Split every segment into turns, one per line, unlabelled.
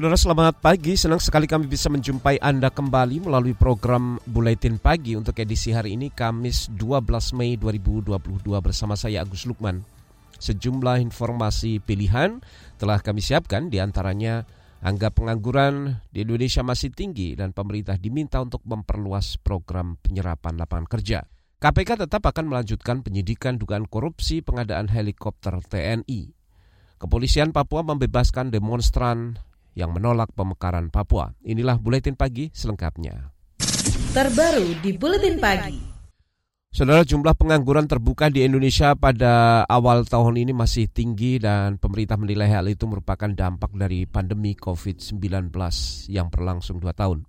Saudara selamat pagi, senang sekali kami bisa menjumpai Anda kembali melalui program Buletin Pagi untuk edisi hari ini Kamis 12 Mei 2022 bersama saya Agus Lukman. Sejumlah informasi pilihan telah kami siapkan di antaranya angka pengangguran di Indonesia masih tinggi dan pemerintah diminta untuk memperluas program penyerapan lapangan kerja. KPK tetap akan melanjutkan penyidikan dugaan korupsi pengadaan helikopter TNI. Kepolisian Papua membebaskan demonstran yang menolak pemekaran Papua. Inilah Buletin Pagi selengkapnya.
Terbaru di Buletin Pagi.
Saudara jumlah pengangguran terbuka di Indonesia pada awal tahun ini masih tinggi dan pemerintah menilai hal itu merupakan dampak dari pandemi COVID-19 yang berlangsung dua tahun.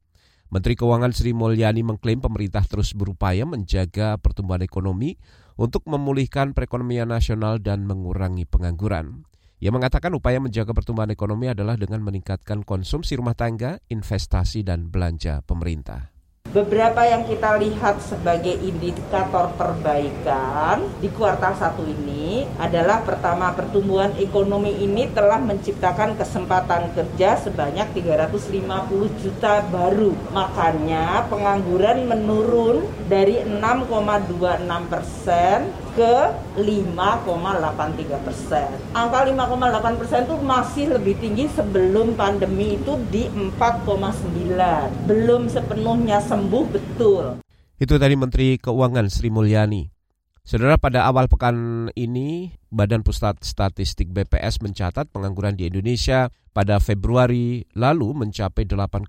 Menteri Keuangan Sri Mulyani mengklaim pemerintah terus berupaya menjaga pertumbuhan ekonomi untuk memulihkan perekonomian nasional dan mengurangi pengangguran. Ia mengatakan upaya menjaga pertumbuhan ekonomi adalah dengan meningkatkan konsumsi rumah tangga, investasi, dan belanja pemerintah.
Beberapa yang kita lihat sebagai indikator perbaikan di kuartal satu ini adalah pertama pertumbuhan ekonomi ini telah menciptakan kesempatan kerja sebanyak 350 juta baru. Makanya pengangguran menurun dari 6,26 persen ke 5,83 persen. Angka 5,8 persen itu masih lebih tinggi sebelum pandemi itu di 4,9. Belum sepenuhnya sembuh betul.
Itu tadi Menteri Keuangan Sri Mulyani. Saudara pada awal pekan ini, Badan Pusat Statistik BPS mencatat pengangguran di Indonesia pada Februari lalu mencapai 8,4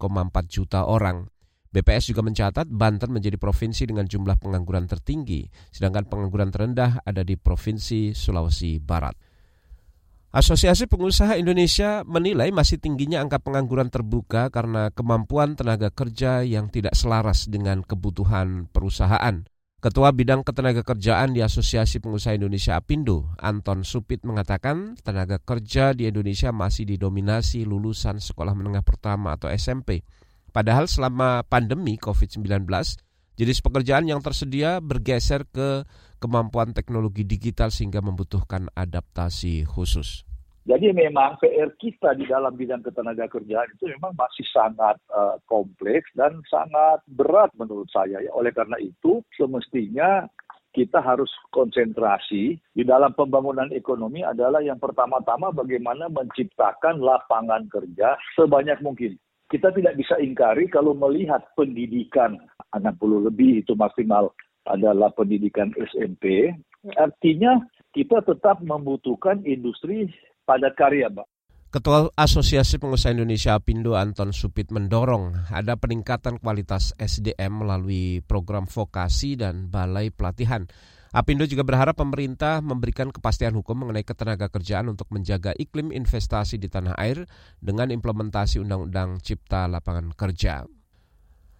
juta orang. BPS juga mencatat Banten menjadi provinsi dengan jumlah pengangguran tertinggi, sedangkan pengangguran terendah ada di Provinsi Sulawesi Barat. Asosiasi Pengusaha Indonesia menilai masih tingginya angka pengangguran terbuka karena kemampuan tenaga kerja yang tidak selaras dengan kebutuhan perusahaan. Ketua Bidang Ketenaga Kerjaan di Asosiasi Pengusaha Indonesia Apindo, Anton Supit mengatakan tenaga kerja di Indonesia masih didominasi lulusan sekolah menengah pertama atau SMP Padahal selama pandemi COVID-19, jenis pekerjaan yang tersedia bergeser ke kemampuan teknologi digital sehingga membutuhkan adaptasi khusus.
Jadi memang PR kita di dalam bidang ketenaga kerjaan itu memang masih sangat uh, kompleks dan sangat berat menurut saya. Ya. Oleh karena itu semestinya kita harus konsentrasi di dalam pembangunan ekonomi adalah yang pertama-tama bagaimana menciptakan lapangan kerja sebanyak mungkin kita tidak bisa ingkari kalau melihat pendidikan 60 lebih itu maksimal adalah pendidikan SMP, artinya kita tetap membutuhkan industri padat karya, Mbak.
Ketua Asosiasi Pengusaha Indonesia Apindo Anton Supit mendorong ada peningkatan kualitas SDM melalui program vokasi dan balai pelatihan. Apindo juga berharap pemerintah memberikan kepastian hukum mengenai ketenaga kerjaan untuk menjaga iklim investasi di tanah air dengan implementasi Undang-Undang Cipta Lapangan Kerja.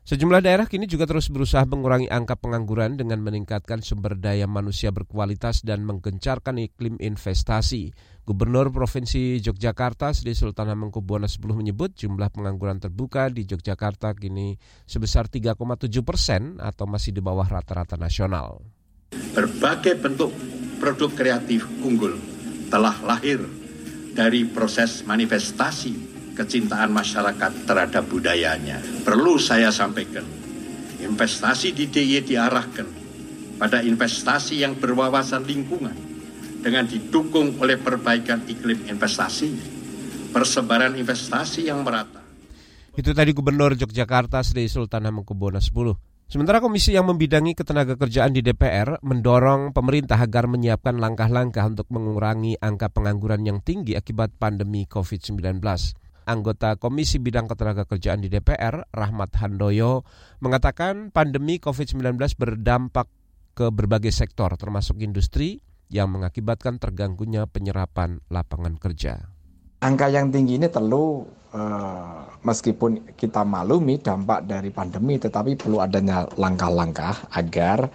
Sejumlah daerah kini juga terus berusaha mengurangi angka pengangguran dengan meningkatkan sumber daya manusia berkualitas dan menggencarkan iklim investasi. Gubernur Provinsi Yogyakarta Sri Sultan Hamengkubuwono X menyebut jumlah pengangguran terbuka di Yogyakarta kini sebesar 3,7 persen atau masih di bawah rata-rata nasional.
Berbagai bentuk produk kreatif unggul telah lahir dari proses manifestasi kecintaan masyarakat terhadap budayanya. Perlu saya sampaikan, investasi di DIY diarahkan pada investasi yang berwawasan lingkungan dengan didukung oleh perbaikan iklim investasi, persebaran investasi yang merata.
Itu tadi Gubernur Yogyakarta Sri Sultan Hamengkubuwono X. Sementara komisi yang membidangi ketenaga kerjaan di DPR mendorong pemerintah agar menyiapkan langkah-langkah untuk mengurangi angka pengangguran yang tinggi akibat pandemi COVID-19. Anggota Komisi Bidang Ketenaga Kerjaan di DPR, Rahmat Handoyo, mengatakan pandemi COVID-19 berdampak ke berbagai sektor termasuk industri yang mengakibatkan terganggunya penyerapan lapangan kerja.
Angka yang tinggi ini perlu eh, meskipun kita malumi dampak dari pandemi, tetapi perlu adanya langkah-langkah agar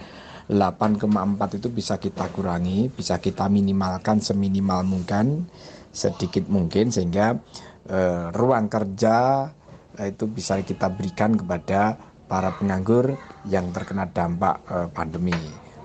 8,4 itu bisa kita kurangi, bisa kita minimalkan seminimal mungkin, sedikit mungkin sehingga eh, ruang kerja eh, itu bisa kita berikan kepada para penganggur yang terkena dampak eh, pandemi.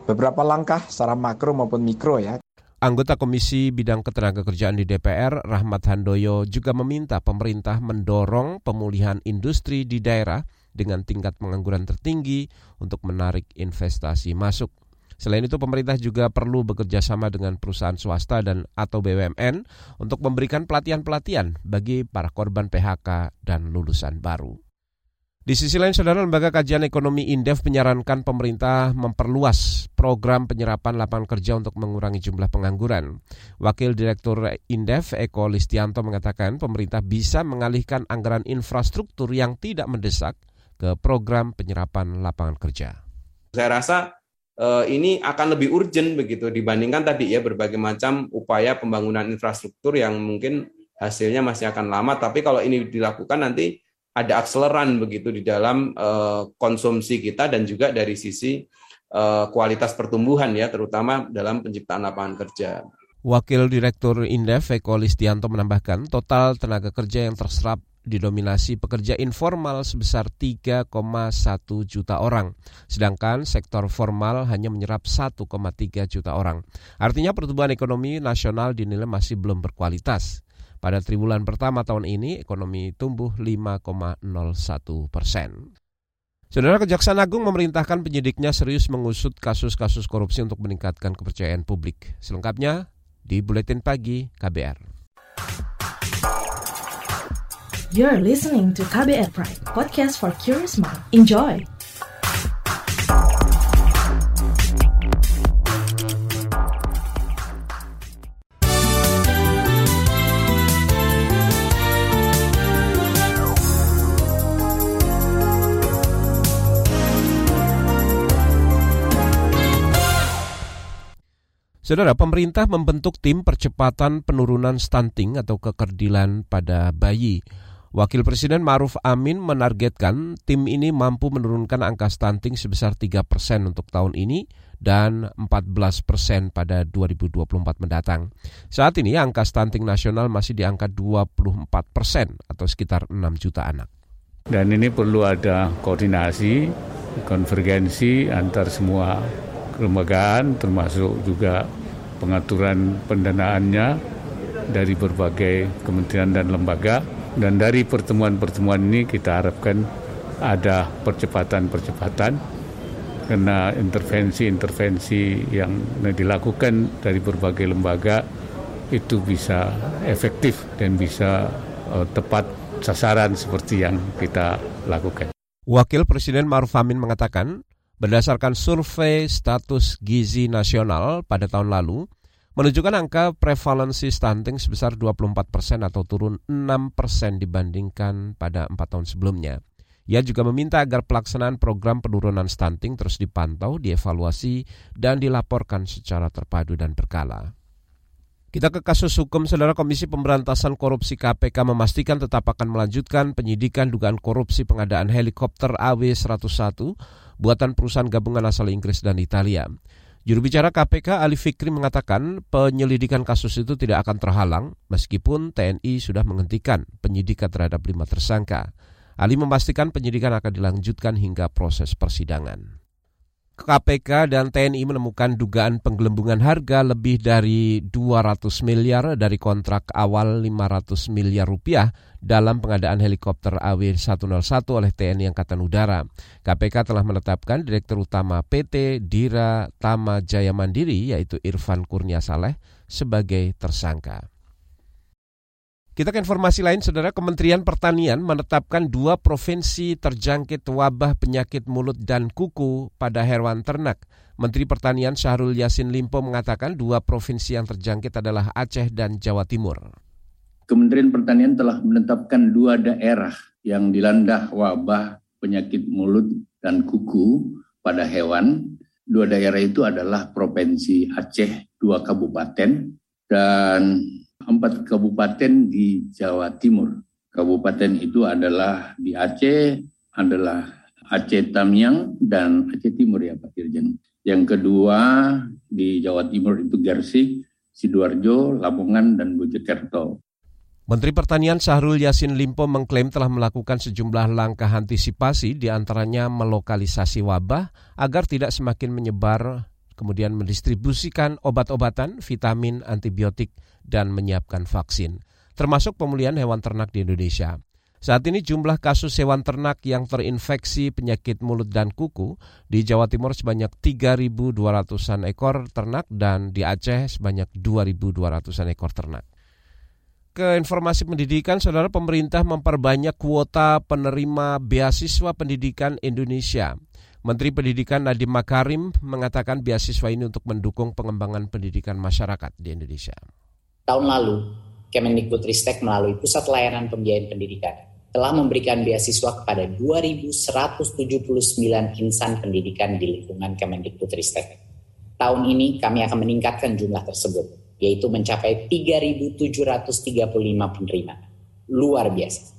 Beberapa langkah secara makro maupun mikro ya
Anggota Komisi Bidang Ketenagakerjaan di DPR, Rahmat Handoyo, juga meminta pemerintah mendorong pemulihan industri di daerah dengan tingkat pengangguran tertinggi untuk menarik investasi masuk. Selain itu, pemerintah juga perlu bekerja sama dengan perusahaan swasta dan atau BUMN untuk memberikan pelatihan-pelatihan bagi para korban PHK dan lulusan baru. Di sisi lain, Saudara Lembaga Kajian Ekonomi Indef menyarankan pemerintah memperluas program penyerapan lapangan kerja untuk mengurangi jumlah pengangguran. Wakil Direktur Indef Eko Listianto mengatakan pemerintah bisa mengalihkan anggaran infrastruktur yang tidak mendesak ke program penyerapan lapangan kerja.
Saya rasa uh, ini akan lebih urgent begitu dibandingkan tadi ya berbagai macam upaya pembangunan infrastruktur yang mungkin hasilnya masih akan lama tapi kalau ini dilakukan nanti ada akseleran begitu di dalam uh, konsumsi kita dan juga dari sisi uh, kualitas pertumbuhan ya terutama dalam penciptaan lapangan kerja.
Wakil Direktur Indef Eko Listianto menambahkan total tenaga kerja yang terserap didominasi pekerja informal sebesar 3,1 juta orang, sedangkan sektor formal hanya menyerap 1,3 juta orang. Artinya pertumbuhan ekonomi nasional dinilai masih belum berkualitas. Pada triwulan pertama tahun ini, ekonomi tumbuh 5,01 persen. Saudara Kejaksaan Agung memerintahkan penyidiknya serius mengusut kasus-kasus korupsi untuk meningkatkan kepercayaan publik. Selengkapnya di Buletin Pagi KBR.
You're listening to KBR Pride, podcast for curious mind. Enjoy!
Saudara, pemerintah membentuk tim percepatan penurunan stunting atau kekerdilan pada bayi. Wakil Presiden Maruf Amin menargetkan tim ini mampu menurunkan angka stunting sebesar 3 persen untuk tahun ini dan 14 persen pada 2024 mendatang. Saat ini angka stunting nasional masih di angka 24 persen atau sekitar 6 juta anak.
Dan ini perlu ada koordinasi, konvergensi antar semua kelembagaan termasuk juga pengaturan pendanaannya dari berbagai kementerian dan lembaga dan dari pertemuan-pertemuan ini kita harapkan ada percepatan-percepatan karena intervensi-intervensi yang dilakukan dari berbagai lembaga itu bisa efektif dan bisa uh, tepat sasaran seperti yang kita lakukan.
Wakil Presiden Maruf Amin mengatakan Berdasarkan survei status gizi nasional pada tahun lalu, menunjukkan angka prevalensi stunting sebesar 24 persen atau turun 6 persen dibandingkan pada empat tahun sebelumnya. Ia juga meminta agar pelaksanaan program penurunan stunting terus dipantau, dievaluasi, dan dilaporkan secara terpadu dan berkala. Kita ke kasus hukum, Saudara Komisi Pemberantasan Korupsi KPK memastikan tetap akan melanjutkan penyidikan dugaan korupsi pengadaan helikopter AW101 buatan perusahaan gabungan asal Inggris dan Italia. Juru bicara KPK Ali Fikri mengatakan penyelidikan kasus itu tidak akan terhalang meskipun TNI sudah menghentikan penyidikan terhadap lima tersangka. Ali memastikan penyidikan akan dilanjutkan hingga proses persidangan. KPK dan TNI menemukan dugaan penggelembungan harga lebih dari 200 miliar dari kontrak awal 500 miliar rupiah dalam pengadaan helikopter AW101 oleh TNI Angkatan Udara. KPK telah menetapkan Direktur Utama PT Dira Tama Jaya Mandiri yaitu Irfan Kurnia Saleh sebagai tersangka. Kita ke informasi lain, Saudara Kementerian Pertanian menetapkan dua provinsi terjangkit wabah penyakit mulut dan kuku pada hewan ternak. Menteri Pertanian Syahrul Yasin Limpo mengatakan dua provinsi yang terjangkit adalah Aceh dan Jawa Timur.
Kementerian Pertanian telah menetapkan dua daerah yang dilanda wabah penyakit mulut dan kuku pada hewan. Dua daerah itu adalah Provinsi Aceh, dua kabupaten, dan empat kabupaten di Jawa Timur. kabupaten itu adalah di Aceh adalah Aceh Tamiang dan Aceh Timur ya Pak Dirjen. Yang kedua di Jawa Timur itu Gersik, Sidoarjo, Lamongan, dan Mojokerto.
Menteri Pertanian Syahrul Yasin Limpo mengklaim telah melakukan sejumlah langkah antisipasi di antaranya melokalisasi wabah agar tidak semakin menyebar kemudian mendistribusikan obat-obatan, vitamin, antibiotik, dan menyiapkan vaksin, termasuk pemulihan hewan ternak di Indonesia. Saat ini jumlah kasus hewan ternak yang terinfeksi penyakit mulut dan kuku di Jawa Timur sebanyak 3.200-an ekor ternak dan di Aceh sebanyak 2.200-an ekor ternak ke informasi pendidikan, saudara pemerintah memperbanyak kuota penerima beasiswa pendidikan Indonesia. Menteri Pendidikan Nadiem Makarim mengatakan beasiswa ini untuk mendukung pengembangan pendidikan masyarakat di Indonesia.
Tahun lalu, Kemendikbudristek melalui Pusat Layanan Pembiayaan Pendidikan telah memberikan beasiswa kepada 2.179 insan pendidikan di lingkungan Kemendikbudristek. Tahun ini kami akan meningkatkan jumlah tersebut yaitu mencapai 3.735 penerima. Luar biasa.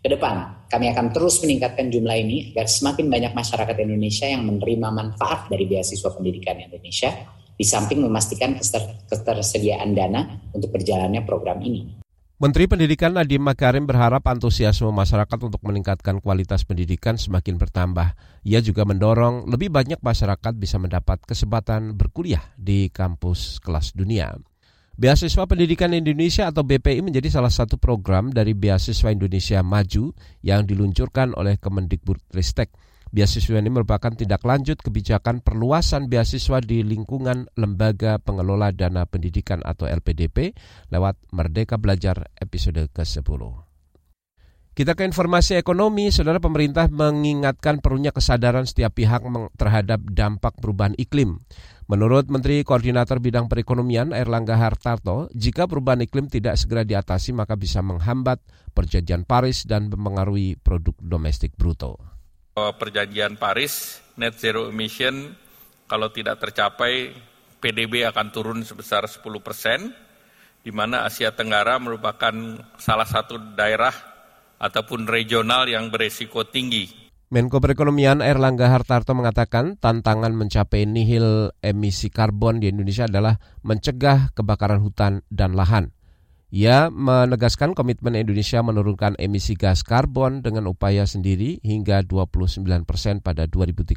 Ke depan, kami akan terus meningkatkan jumlah ini agar semakin banyak masyarakat Indonesia yang menerima manfaat dari beasiswa pendidikan Indonesia, di samping memastikan ketersediaan dana untuk berjalannya program ini.
Menteri Pendidikan Nadiem Makarim berharap antusiasme masyarakat untuk meningkatkan kualitas pendidikan semakin bertambah. Ia juga mendorong lebih banyak masyarakat bisa mendapat kesempatan berkuliah di kampus kelas dunia. Beasiswa Pendidikan Indonesia atau BPI menjadi salah satu program dari Beasiswa Indonesia Maju yang diluncurkan oleh Kemendikbudristek. Beasiswa ini merupakan tindak lanjut kebijakan perluasan beasiswa di lingkungan Lembaga Pengelola Dana Pendidikan atau LPDP lewat Merdeka Belajar episode ke-10. Kita ke informasi ekonomi, saudara pemerintah mengingatkan perlunya kesadaran setiap pihak terhadap dampak perubahan iklim. Menurut Menteri Koordinator Bidang Perekonomian Erlangga Hartarto, jika perubahan iklim tidak segera diatasi maka bisa menghambat perjanjian Paris dan mempengaruhi produk domestik bruto
perjanjian Paris net zero emission kalau tidak tercapai PDB akan turun sebesar 10 persen, di mana Asia Tenggara merupakan salah satu daerah ataupun regional yang beresiko tinggi.
Menko Perekonomian Erlangga Hartarto mengatakan tantangan mencapai nihil emisi karbon di Indonesia adalah mencegah kebakaran hutan dan lahan. Ia menegaskan komitmen Indonesia menurunkan emisi gas karbon dengan upaya sendiri hingga 29 persen pada 2030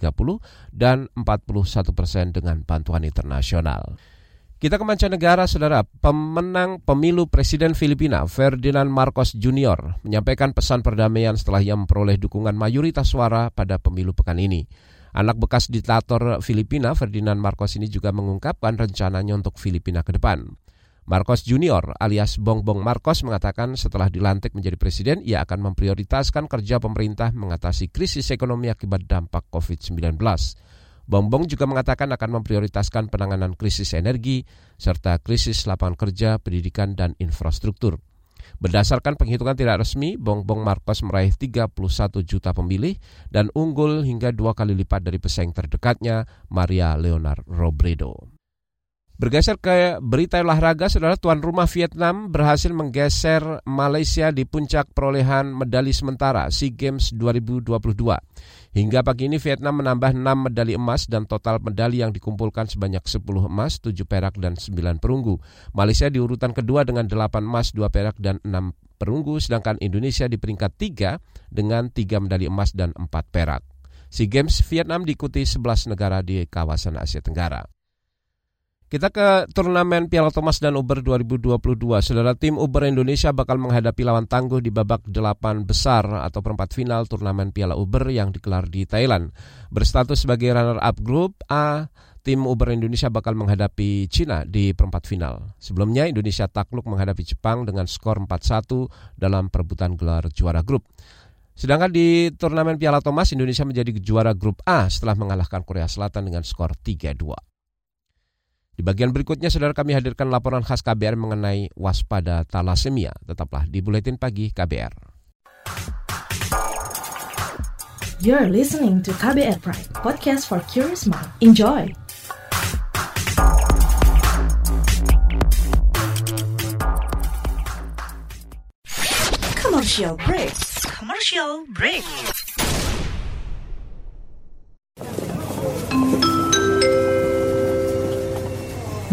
dan 41 persen dengan bantuan internasional. Kita ke mancanegara, saudara. Pemenang pemilu Presiden Filipina, Ferdinand Marcos Jr., menyampaikan pesan perdamaian setelah ia memperoleh dukungan mayoritas suara pada pemilu pekan ini. Anak bekas diktator Filipina, Ferdinand Marcos ini juga mengungkapkan rencananya untuk Filipina ke depan. Marcos Junior alias Bongbong Marcos mengatakan setelah dilantik menjadi presiden, ia akan memprioritaskan kerja pemerintah mengatasi krisis ekonomi akibat dampak COVID-19. Bongbong juga mengatakan akan memprioritaskan penanganan krisis energi serta krisis lapangan kerja, pendidikan, dan infrastruktur. Berdasarkan penghitungan tidak resmi, Bongbong Marcos meraih 31 juta pemilih dan unggul hingga dua kali lipat dari pesaing terdekatnya, Maria Leonard Robredo. Bergeser ke berita olahraga, saudara tuan rumah Vietnam berhasil menggeser Malaysia di puncak perolehan medali sementara SEA Games 2022. Hingga pagi ini Vietnam menambah 6 medali emas dan total medali yang dikumpulkan sebanyak 10 emas, 7 perak dan 9 perunggu. Malaysia di urutan kedua dengan 8 emas, 2 perak dan 6 perunggu, sedangkan Indonesia di peringkat 3 dengan 3 medali emas dan 4 perak. SEA Games Vietnam diikuti 11 negara di kawasan Asia Tenggara. Kita ke turnamen Piala Thomas dan Uber 2022. Saudara tim Uber Indonesia bakal menghadapi lawan tangguh di babak delapan besar atau perempat final turnamen Piala Uber yang digelar di Thailand. Berstatus sebagai runner-up grup A, tim Uber Indonesia bakal menghadapi Cina di perempat final. Sebelumnya Indonesia takluk menghadapi Jepang dengan skor 4-1 dalam perebutan gelar juara grup. Sedangkan di turnamen Piala Thomas, Indonesia menjadi juara grup A setelah mengalahkan Korea Selatan dengan skor 3-2. Di bagian berikutnya, saudara kami hadirkan laporan khas KBR mengenai waspada talasemia. Tetaplah di Buletin Pagi KBR.
You're listening to KBR Pride, podcast for curious mind. Enjoy! Commercial break. Commercial break.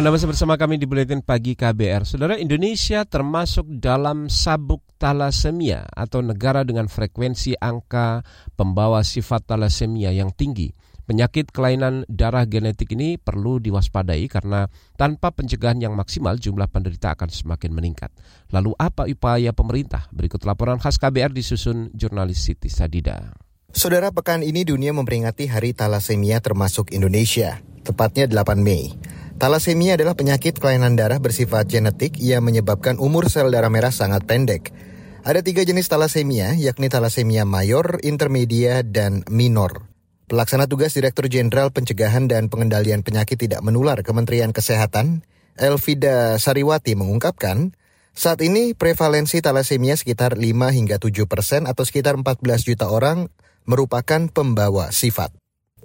Anda masih bersama kami di Buletin Pagi KBR. Saudara Indonesia termasuk dalam sabuk talasemia atau negara dengan frekuensi angka pembawa sifat talasemia yang tinggi. Penyakit kelainan darah genetik ini perlu diwaspadai karena tanpa pencegahan yang maksimal jumlah penderita akan semakin meningkat. Lalu apa upaya pemerintah? Berikut laporan khas KBR disusun jurnalis Siti Sadida.
Saudara pekan ini dunia memperingati Hari Talasemia termasuk Indonesia, tepatnya 8 Mei. Talasemia adalah penyakit kelainan darah bersifat genetik yang menyebabkan umur sel darah merah sangat pendek. Ada tiga jenis talasemia, yakni talasemia mayor, intermedia, dan minor. Pelaksana tugas Direktur Jenderal Pencegahan dan Pengendalian Penyakit Tidak Menular Kementerian Kesehatan, Elvida Sariwati mengungkapkan, saat ini prevalensi talasemia sekitar 5 hingga 7 persen atau sekitar 14 juta orang merupakan pembawa sifat.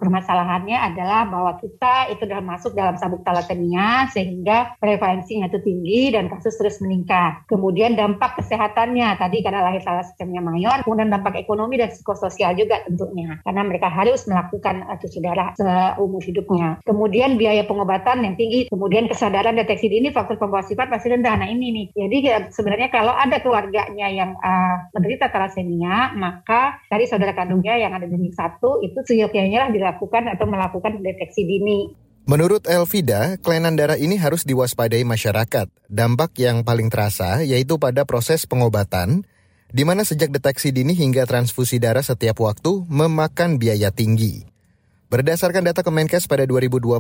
Permasalahannya adalah bahwa kita itu sudah masuk dalam sabuk talasemia sehingga prevalensinya itu tinggi dan kasus terus meningkat. Kemudian dampak kesehatannya tadi karena lahir talasemia mayor, kemudian dampak ekonomi dan psikososial juga tentunya karena mereka harus melakukan cuci darah seumur hidupnya. Kemudian biaya pengobatan yang tinggi, kemudian kesadaran deteksi dini faktor pembawa sifat masih rendah. Nah ini nih. Jadi ya, sebenarnya kalau ada keluarganya yang uh, menderita talasemia, maka dari saudara kandungnya yang ada di satu itu seyogyanya lah dilakukan atau melakukan deteksi dini.
Menurut Elvida, kelainan darah ini harus diwaspadai masyarakat. Dampak yang paling terasa yaitu pada proses pengobatan, di mana sejak deteksi dini hingga transfusi darah setiap waktu memakan biaya tinggi. Berdasarkan data Kemenkes pada 2021,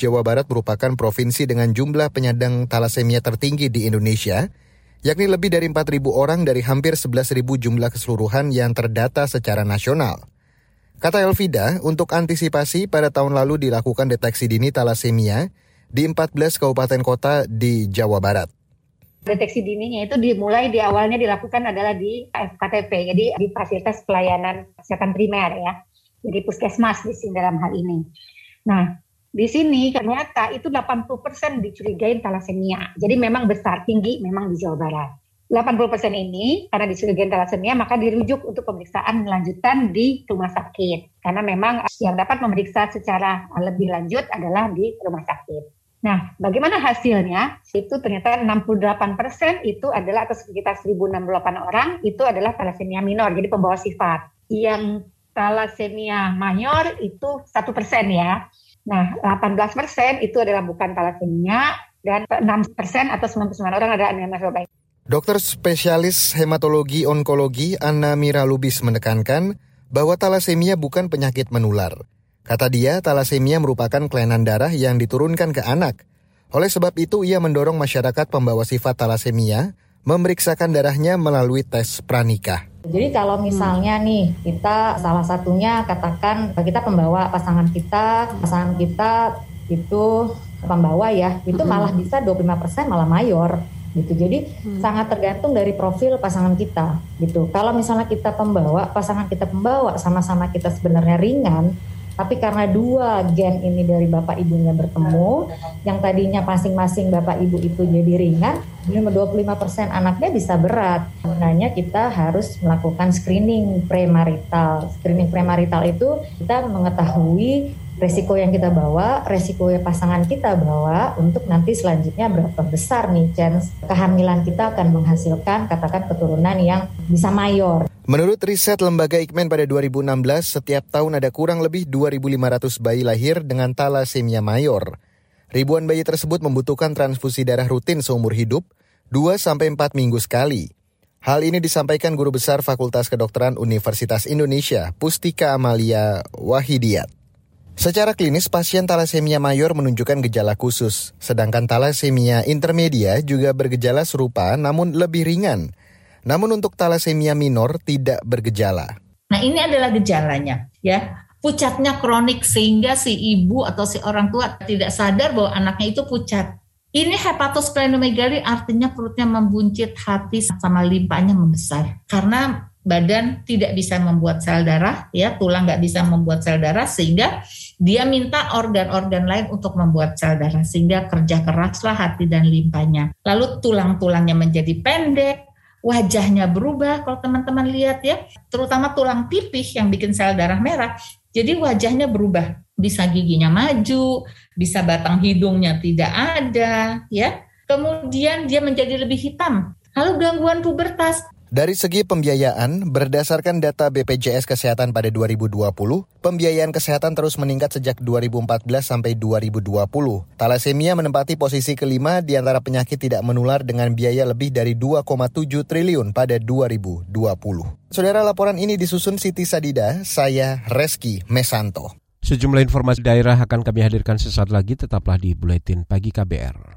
Jawa Barat merupakan provinsi dengan jumlah penyandang talasemia tertinggi di Indonesia, yakni lebih dari 4.000 orang dari hampir 11.000 jumlah keseluruhan yang terdata secara nasional. Kata Elvida, untuk antisipasi pada tahun lalu dilakukan deteksi dini talasemia di 14 kabupaten kota di Jawa Barat.
Deteksi dininya itu dimulai di awalnya dilakukan adalah di FKTP, jadi di fasilitas pelayanan kesehatan primer ya. Jadi puskesmas di sini dalam hal ini. Nah, di sini ternyata itu 80% dicurigai talasemia. Jadi memang besar, tinggi memang di Jawa Barat. 80% ini karena disebut talasemia maka dirujuk untuk pemeriksaan lanjutan di rumah sakit karena memang yang dapat memeriksa secara lebih lanjut adalah di rumah sakit. Nah, bagaimana hasilnya? Itu ternyata 68% itu adalah atau sekitar 1068 orang itu adalah talasemia minor, jadi pembawa sifat. Yang talasemia mayor itu satu persen ya. Nah, 18% itu adalah bukan talasemia dan 6% atau 99 orang ada anemia.
Dokter spesialis hematologi onkologi Anna Mira Lubis menekankan bahwa talasemia bukan penyakit menular. Kata dia, talasemia merupakan kelainan darah yang diturunkan ke anak. Oleh sebab itu, ia mendorong masyarakat pembawa sifat talasemia memeriksakan darahnya melalui tes pranikah.
Jadi kalau misalnya nih kita salah satunya katakan kita pembawa pasangan kita, pasangan kita itu pembawa ya, itu malah bisa 25% malah mayor gitu. Jadi hmm. sangat tergantung dari profil pasangan kita gitu. Kalau misalnya kita pembawa, pasangan kita pembawa sama-sama kita sebenarnya ringan, tapi karena dua gen ini dari bapak ibunya bertemu, yang tadinya masing-masing bapak ibu itu jadi ringan, 25% anaknya bisa berat. Sebenarnya kita harus melakukan screening premarital. Screening premarital itu kita mengetahui resiko yang kita bawa, resiko yang pasangan kita bawa untuk nanti selanjutnya berapa besar nih chance kehamilan kita akan menghasilkan katakan keturunan yang bisa mayor.
Menurut riset lembaga Ikmen pada 2016, setiap tahun ada kurang lebih 2.500 bayi lahir dengan talasemia mayor. Ribuan bayi tersebut membutuhkan transfusi darah rutin seumur hidup, 2-4 minggu sekali. Hal ini disampaikan Guru Besar Fakultas Kedokteran Universitas Indonesia, Pustika Amalia Wahidiat. Secara klinis, pasien talasemia mayor menunjukkan gejala khusus, sedangkan talasemia intermedia juga bergejala serupa namun lebih ringan. Namun untuk talasemia minor tidak bergejala.
Nah ini adalah gejalanya ya pucatnya kronik sehingga si ibu atau si orang tua tidak sadar bahwa anaknya itu pucat. Ini hepatosplenomegaly artinya perutnya membuncit, hati sama limpanya membesar. Karena badan tidak bisa membuat sel darah, ya tulang nggak bisa membuat sel darah sehingga dia minta organ-organ lain untuk membuat sel darah sehingga kerja keraslah hati dan limpanya. Lalu tulang-tulangnya menjadi pendek, wajahnya berubah kalau teman-teman lihat ya, terutama tulang pipih yang bikin sel darah merah. Jadi wajahnya berubah, bisa giginya maju, bisa batang hidungnya tidak ada, ya. Kemudian dia menjadi lebih hitam. Lalu gangguan pubertas,
dari segi pembiayaan, berdasarkan data BPJS Kesehatan pada 2020, pembiayaan kesehatan terus meningkat sejak 2014 sampai 2020. Talasemia menempati posisi kelima di antara penyakit tidak menular dengan biaya lebih dari 2,7 triliun pada 2020. Saudara laporan ini disusun Siti Sadida, saya Reski Mesanto.
Sejumlah informasi daerah akan kami hadirkan sesaat lagi, tetaplah di Buletin Pagi KBR.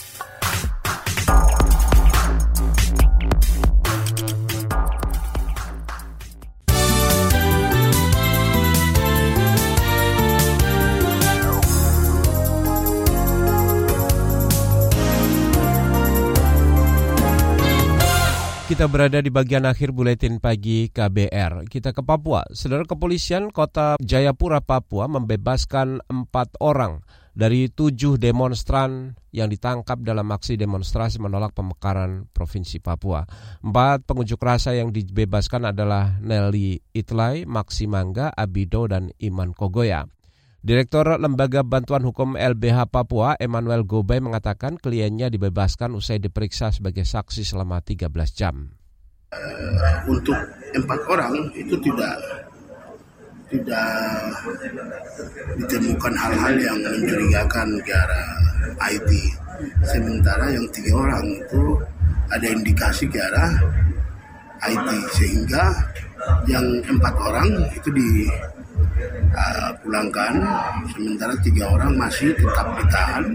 Kita berada di bagian akhir buletin pagi KBR. Kita ke Papua. Saudara kepolisian kota Jayapura, Papua membebaskan empat orang dari tujuh demonstran yang ditangkap dalam aksi demonstrasi menolak pemekaran Provinsi Papua. Empat pengunjuk rasa yang dibebaskan adalah Nelly Itlay, Maksi Mangga, Abido, dan Iman Kogoya. Direktur Lembaga Bantuan Hukum LBH Papua, Emmanuel Gobay mengatakan kliennya dibebaskan usai diperiksa sebagai saksi selama 13 jam.
Untuk empat orang itu tidak tidak ditemukan hal-hal yang mencurigakan ke arah IT. Sementara yang tiga orang itu ada indikasi ke arah IT sehingga yang empat orang itu di pulangkan, sementara tiga orang masih tetap ditahan.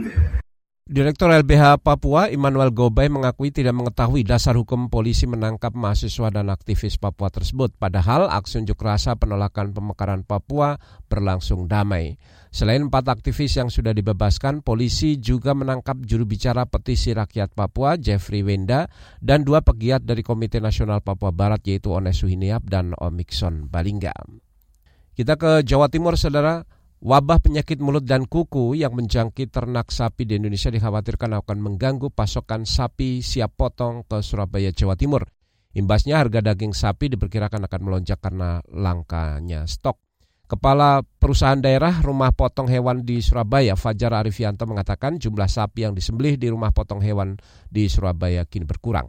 Direktur LBH Papua Immanuel Gobay mengakui tidak mengetahui dasar hukum polisi menangkap mahasiswa dan aktivis Papua tersebut, padahal aksi unjuk rasa penolakan pemekaran Papua berlangsung damai. Selain empat aktivis yang sudah dibebaskan, polisi juga menangkap juru bicara petisi rakyat Papua, Jeffrey Wenda, dan dua pegiat dari Komite Nasional Papua Barat yaitu Ones Suhiniap dan Omikson Balingga. Kita ke Jawa Timur, saudara. Wabah penyakit mulut dan kuku yang menjangkit ternak sapi di Indonesia dikhawatirkan akan mengganggu pasokan sapi siap potong ke Surabaya, Jawa Timur. Imbasnya harga daging sapi diperkirakan akan melonjak karena langkanya stok. Kepala Perusahaan Daerah Rumah Potong Hewan di Surabaya, Fajar Arifianto mengatakan jumlah sapi yang disembelih di rumah potong hewan di Surabaya kini berkurang.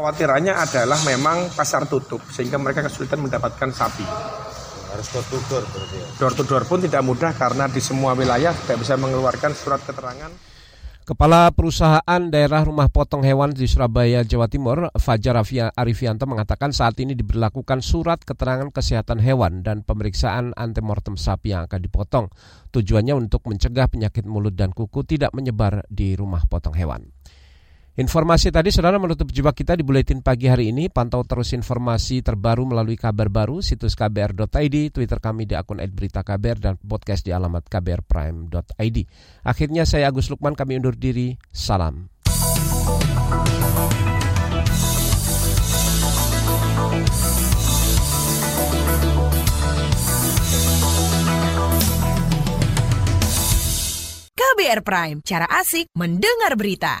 Khawatirannya adalah memang pasar tutup sehingga mereka kesulitan mendapatkan sapi
harus door to door berarti ya?
Door to door pun tidak mudah karena di semua wilayah tidak bisa mengeluarkan surat keterangan.
Kepala Perusahaan Daerah Rumah Potong Hewan di Surabaya, Jawa Timur, Fajar Arifianto mengatakan saat ini diberlakukan surat keterangan kesehatan hewan dan pemeriksaan antemortem sapi yang akan dipotong. Tujuannya untuk mencegah penyakit mulut dan kuku tidak menyebar di rumah potong hewan. Informasi tadi saudara menutup jumpa kita di Buletin Pagi hari ini. Pantau terus informasi terbaru melalui kabar baru, situs kbr.id, Twitter kami di akun @beritaKBR dan podcast di alamat kbrprime.id. Akhirnya saya Agus Lukman, kami undur diri. Salam.
KBR Prime, cara asik mendengar berita.